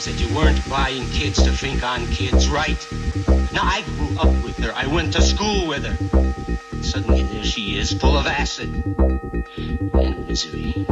times that you weren't buying kids to think on kids, right? Now I grew up with her. I went to school with her. Suddenly there she is, full of acid and misery.